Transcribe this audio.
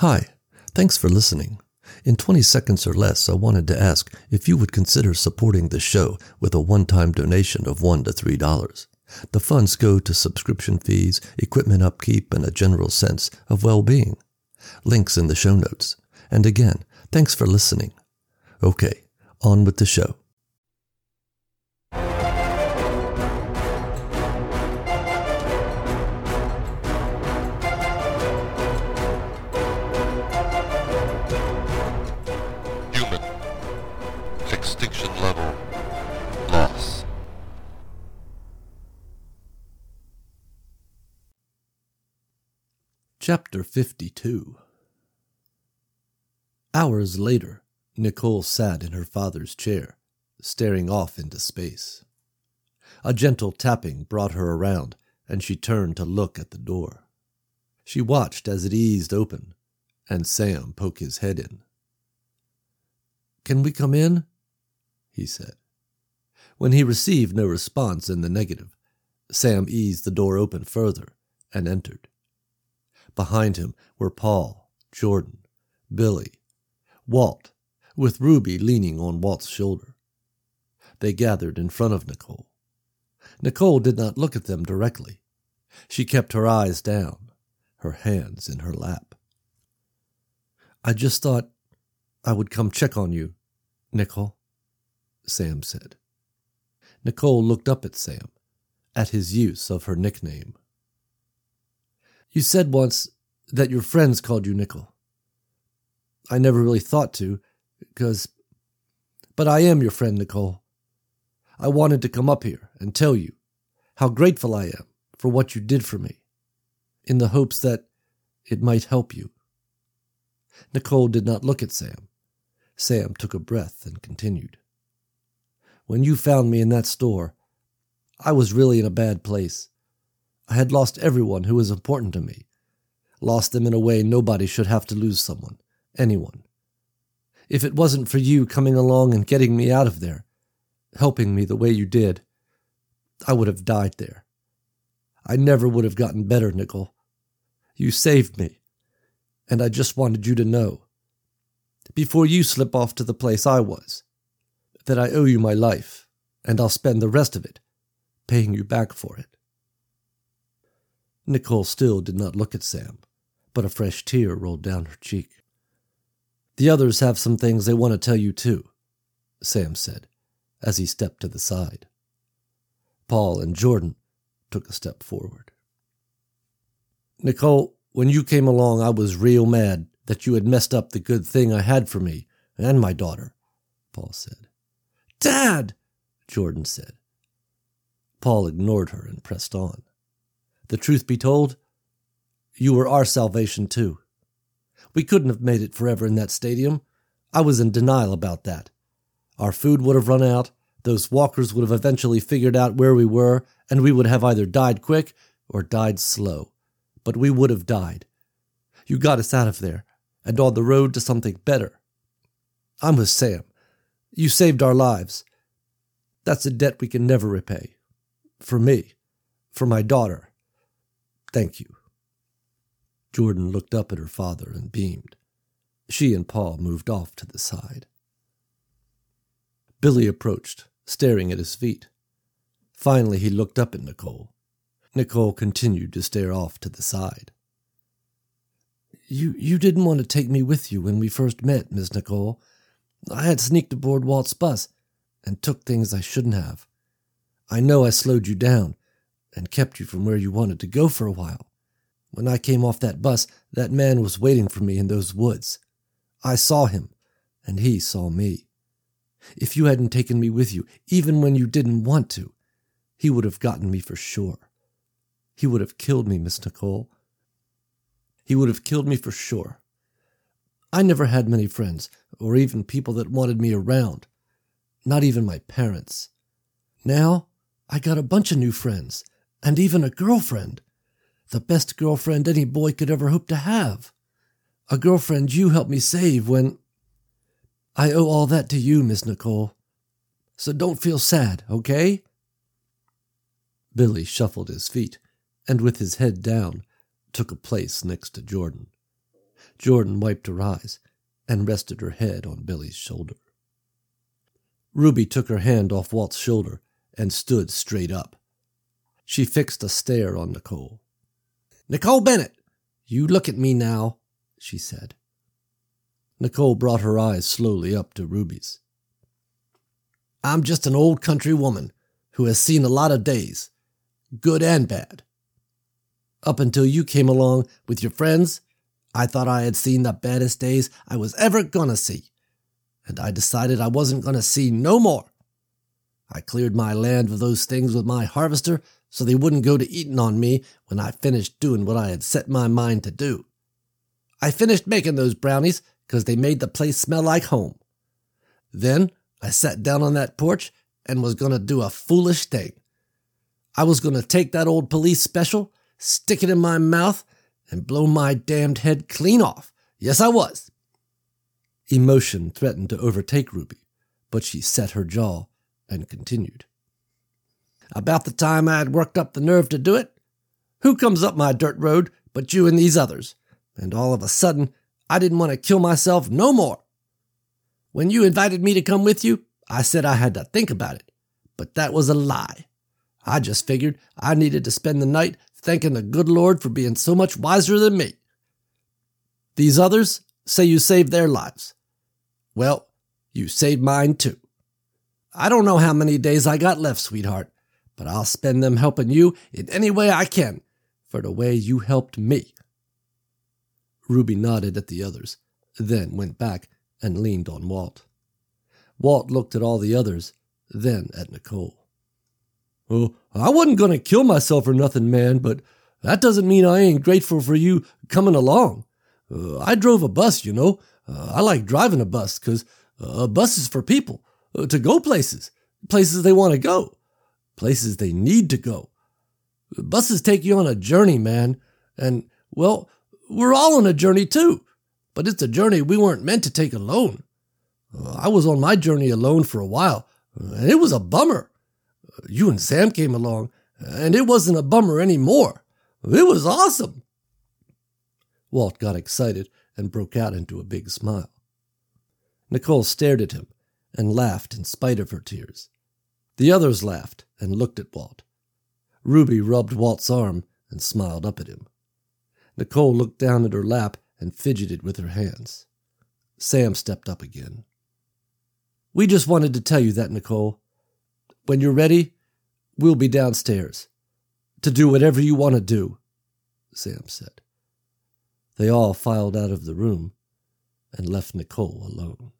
Hi, thanks for listening. In 20 seconds or less, I wanted to ask if you would consider supporting the show with a one time donation of $1 to $3. The funds go to subscription fees, equipment upkeep, and a general sense of well being. Links in the show notes. And again, thanks for listening. Okay, on with the show. Chapter 52 Hours later, Nicole sat in her father's chair, staring off into space. A gentle tapping brought her around, and she turned to look at the door. She watched as it eased open, and Sam poke his head in. Can we come in? he said. When he received no response in the negative, Sam eased the door open further and entered. Behind him were Paul, Jordan, Billy, Walt, with Ruby leaning on Walt's shoulder. They gathered in front of Nicole. Nicole did not look at them directly. She kept her eyes down, her hands in her lap. I just thought I would come check on you, Nicole, Sam said. Nicole looked up at Sam, at his use of her nickname. You said once that your friends called you Nickel. I never really thought to, because. But I am your friend, Nicole. I wanted to come up here and tell you how grateful I am for what you did for me, in the hopes that it might help you. Nicole did not look at Sam. Sam took a breath and continued. When you found me in that store, I was really in a bad place. I had lost everyone who was important to me, lost them in a way nobody should have to lose someone, anyone. If it wasn't for you coming along and getting me out of there, helping me the way you did, I would have died there. I never would have gotten better, Nickel. You saved me, and I just wanted you to know, before you slip off to the place I was, that I owe you my life, and I'll spend the rest of it paying you back for it. Nicole still did not look at Sam, but a fresh tear rolled down her cheek. The others have some things they want to tell you, too, Sam said, as he stepped to the side. Paul and Jordan took a step forward. Nicole, when you came along, I was real mad that you had messed up the good thing I had for me and my daughter, Paul said. Dad, Jordan said. Paul ignored her and pressed on. The truth be told, you were our salvation too. We couldn't have made it forever in that stadium. I was in denial about that. Our food would have run out, those walkers would have eventually figured out where we were, and we would have either died quick or died slow. But we would have died. You got us out of there, and on the road to something better. I'm with Sam. You saved our lives. That's a debt we can never repay. For me. For my daughter. Thank you. Jordan looked up at her father and beamed. She and Paul moved off to the side. Billy approached, staring at his feet. Finally, he looked up at Nicole. Nicole continued to stare off to the side. You, you didn't want to take me with you when we first met, Miss Nicole. I had sneaked aboard Walt's bus and took things I shouldn't have. I know I slowed you down and kept you from where you wanted to go for a while. When I came off that bus, that man was waiting for me in those woods. I saw him, and he saw me. If you hadn't taken me with you, even when you didn't want to, he would have gotten me for sure. He would have killed me, Miss Nicole. He would have killed me for sure. I never had many friends, or even people that wanted me around. Not even my parents. Now, I got a bunch of new friends, and even a girlfriend. The best girlfriend any boy could ever hope to have. A girlfriend you helped me save when. I owe all that to you, Miss Nicole. So don't feel sad, okay? Billy shuffled his feet, and with his head down, took a place next to Jordan. Jordan wiped her eyes and rested her head on Billy's shoulder. Ruby took her hand off Walt's shoulder and stood straight up. She fixed a stare on Nicole. Nicole Bennett, you look at me now, she said. Nicole brought her eyes slowly up to Ruby's. I'm just an old country woman who has seen a lot of days, good and bad. Up until you came along with your friends, I thought I had seen the baddest days I was ever gonna see, and I decided I wasn't gonna see no more. I cleared my land of those things with my harvester so they wouldn't go to eating on me when I finished doing what I had set my mind to do. I finished making those brownies because they made the place smell like home. Then I sat down on that porch and was going to do a foolish thing. I was going to take that old police special, stick it in my mouth, and blow my damned head clean off. Yes, I was. Emotion threatened to overtake Ruby, but she set her jaw and continued. About the time I had worked up the nerve to do it, who comes up my dirt road but you and these others? And all of a sudden, I didn't want to kill myself no more. When you invited me to come with you, I said I had to think about it, but that was a lie. I just figured I needed to spend the night thanking the good Lord for being so much wiser than me. These others say you saved their lives. Well, you saved mine too. I don't know how many days I got left, sweetheart, but I'll spend them helping you in any way I can for the way you helped me. Ruby nodded at the others, then went back and leaned on Walt. Walt looked at all the others, then at Nicole. Well, I wasn't going to kill myself or nothing, man, but that doesn't mean I ain't grateful for you coming along. Uh, I drove a bus, you know. Uh, I like driving a bus because uh, a bus is for people to go places, places they want to go, places they need to go. Buses take you on a journey, man. And, well, we're all on a journey too, but it's a journey we weren't meant to take alone. I was on my journey alone for a while, and it was a bummer. You and Sam came along, and it wasn't a bummer anymore. It was awesome. Walt got excited and broke out into a big smile. Nicole stared at him and laughed in spite of her tears. The others laughed and looked at Walt. Ruby rubbed Walt's arm and smiled up at him. Nicole looked down at her lap and fidgeted with her hands. Sam stepped up again. We just wanted to tell you that, Nicole. When you're ready, we'll be downstairs to do whatever you want to do, Sam said. They all filed out of the room and left Nicole alone.